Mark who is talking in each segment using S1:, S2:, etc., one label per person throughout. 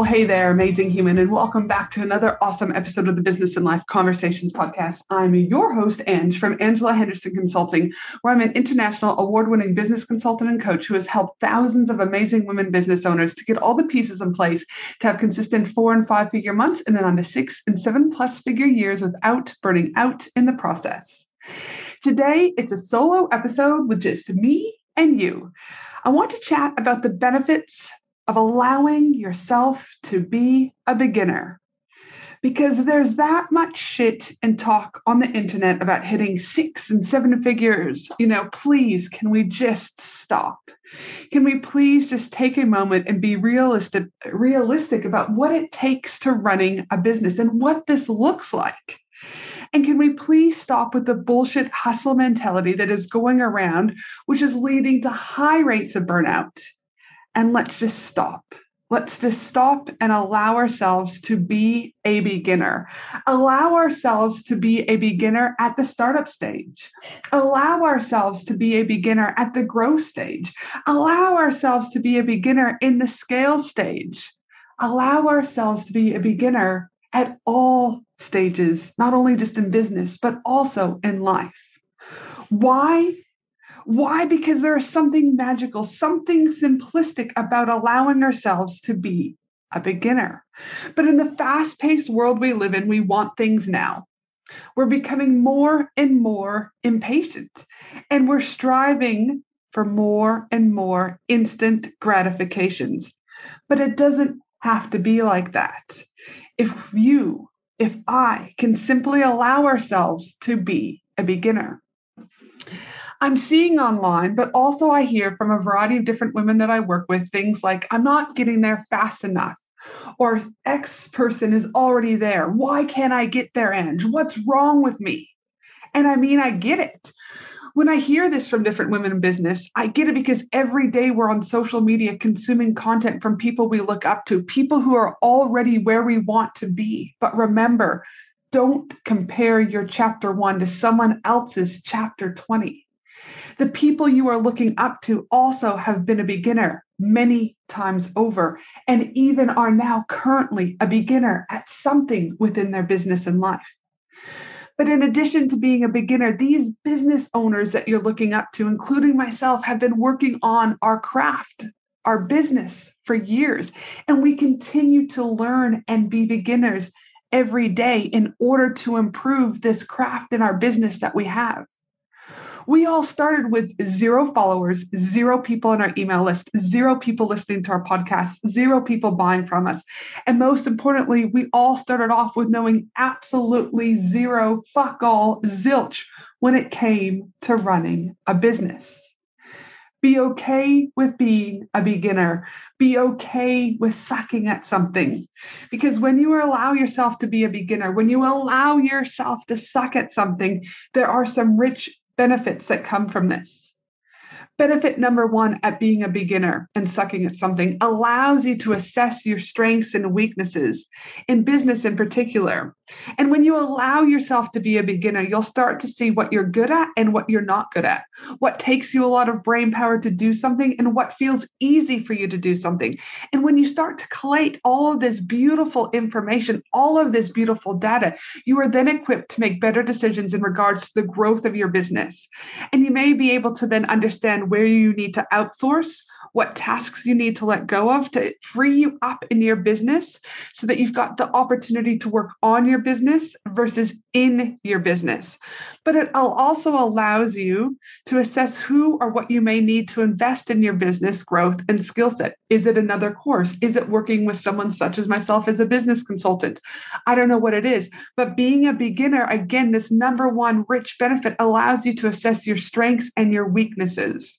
S1: Well, hey there, amazing human, and welcome back to another awesome episode of the Business and Life Conversations podcast. I'm your host, Ange, from Angela Henderson Consulting, where I'm an international award winning business consultant and coach who has helped thousands of amazing women business owners to get all the pieces in place to have consistent four and five figure months and then on to six and seven plus figure years without burning out in the process. Today, it's a solo episode with just me and you. I want to chat about the benefits of allowing yourself to be a beginner. Because there's that much shit and talk on the internet about hitting six and seven figures. You know, please, can we just stop? Can we please just take a moment and be realistic, realistic about what it takes to running a business and what this looks like? And can we please stop with the bullshit hustle mentality that is going around, which is leading to high rates of burnout? And let's just stop. Let's just stop and allow ourselves to be a beginner. Allow ourselves to be a beginner at the startup stage. Allow ourselves to be a beginner at the growth stage. Allow ourselves to be a beginner in the scale stage. Allow ourselves to be a beginner at all stages, not only just in business, but also in life. Why? Why? Because there is something magical, something simplistic about allowing ourselves to be a beginner. But in the fast paced world we live in, we want things now. We're becoming more and more impatient, and we're striving for more and more instant gratifications. But it doesn't have to be like that. If you, if I can simply allow ourselves to be a beginner. I'm seeing online, but also I hear from a variety of different women that I work with things like, I'm not getting there fast enough, or X person is already there. Why can't I get there, Ange? What's wrong with me? And I mean, I get it. When I hear this from different women in business, I get it because every day we're on social media consuming content from people we look up to, people who are already where we want to be. But remember, don't compare your chapter one to someone else's chapter 20 the people you are looking up to also have been a beginner many times over and even are now currently a beginner at something within their business and life. But in addition to being a beginner, these business owners that you're looking up to, including myself, have been working on our craft, our business for years. And we continue to learn and be beginners every day in order to improve this craft in our business that we have. We all started with zero followers, zero people on our email list, zero people listening to our podcast, zero people buying from us. And most importantly, we all started off with knowing absolutely zero, fuck all, zilch when it came to running a business. Be okay with being a beginner. Be okay with sucking at something. Because when you allow yourself to be a beginner, when you allow yourself to suck at something, there are some rich benefits that come from this. Benefit number one at being a beginner and sucking at something allows you to assess your strengths and weaknesses in business in particular. And when you allow yourself to be a beginner, you'll start to see what you're good at and what you're not good at, what takes you a lot of brain power to do something and what feels easy for you to do something. And when you start to collate all of this beautiful information, all of this beautiful data, you are then equipped to make better decisions in regards to the growth of your business. And you may be able to then understand where you need to outsource what tasks you need to let go of to free you up in your business so that you've got the opportunity to work on your business versus in your business. But it also allows you to assess who or what you may need to invest in your business growth and skill set. Is it another course? Is it working with someone such as myself as a business consultant? I don't know what it is, but being a beginner, again, this number one rich benefit allows you to assess your strengths and your weaknesses.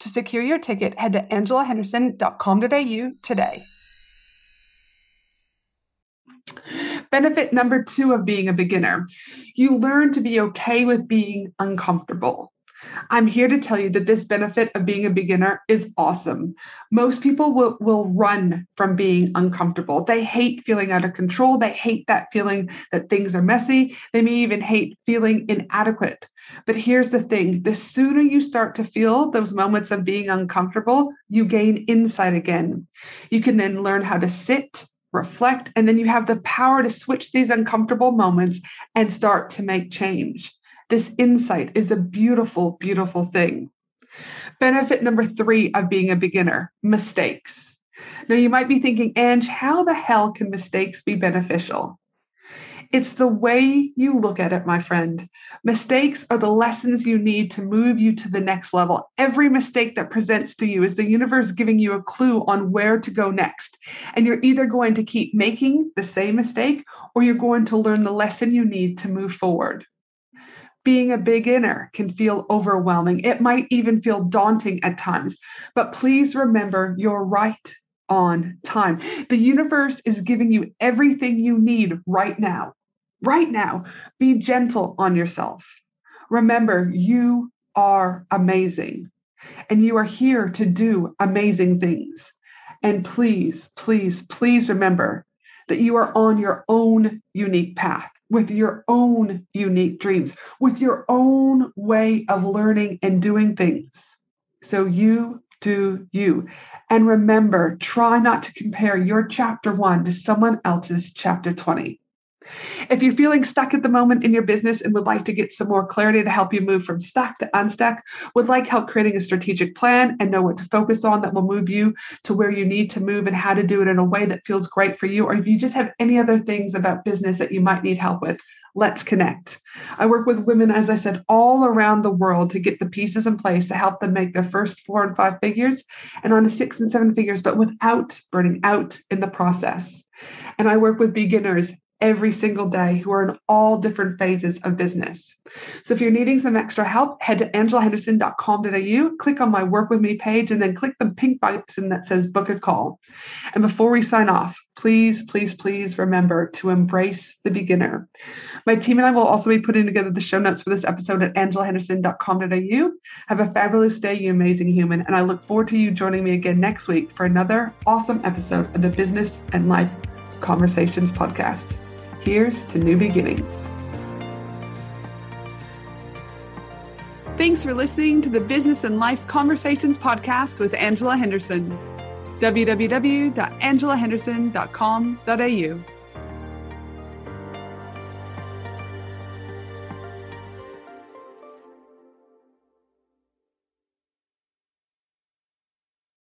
S1: To secure your ticket, head to angelahenderson.com.au today. Benefit number two of being a beginner you learn to be okay with being uncomfortable. I'm here to tell you that this benefit of being a beginner is awesome. Most people will, will run from being uncomfortable. They hate feeling out of control. They hate that feeling that things are messy. They may even hate feeling inadequate. But here's the thing the sooner you start to feel those moments of being uncomfortable, you gain insight again. You can then learn how to sit, reflect, and then you have the power to switch these uncomfortable moments and start to make change. This insight is a beautiful, beautiful thing. Benefit number three of being a beginner mistakes. Now, you might be thinking, Ange, how the hell can mistakes be beneficial? It's the way you look at it, my friend. Mistakes are the lessons you need to move you to the next level. Every mistake that presents to you is the universe giving you a clue on where to go next. And you're either going to keep making the same mistake or you're going to learn the lesson you need to move forward. Being a beginner can feel overwhelming. It might even feel daunting at times. But please remember you're right on time. The universe is giving you everything you need right now right now. Be gentle on yourself. Remember, you are amazing and you are here to do amazing things. And please, please, please remember that you are on your own unique path with your own unique dreams, with your own way of learning and doing things. So you do you. And remember, try not to compare your chapter one to someone else's chapter 20. If you're feeling stuck at the moment in your business and would like to get some more clarity to help you move from stuck to unstuck, would like help creating a strategic plan and know what to focus on that will move you to where you need to move and how to do it in a way that feels great for you, or if you just have any other things about business that you might need help with, let's connect. I work with women, as I said, all around the world to get the pieces in place to help them make their first four and five figures and on to six and seven figures, but without burning out in the process. And I work with beginners every single day who are in all different phases of business. So if you're needing some extra help, head to angelahenderson.com.au, click on my work with me page, and then click the pink button that says book a call. And before we sign off, please, please, please remember to embrace the beginner. My team and I will also be putting together the show notes for this episode at angelahenderson.com.au. Have a fabulous day, you amazing human, and I look forward to you joining me again next week for another awesome episode of the Business and Life Conversations podcast. Here's to new beginnings. Thanks for listening to the Business and Life Conversations podcast with Angela Henderson. www.angelahenderson.com.au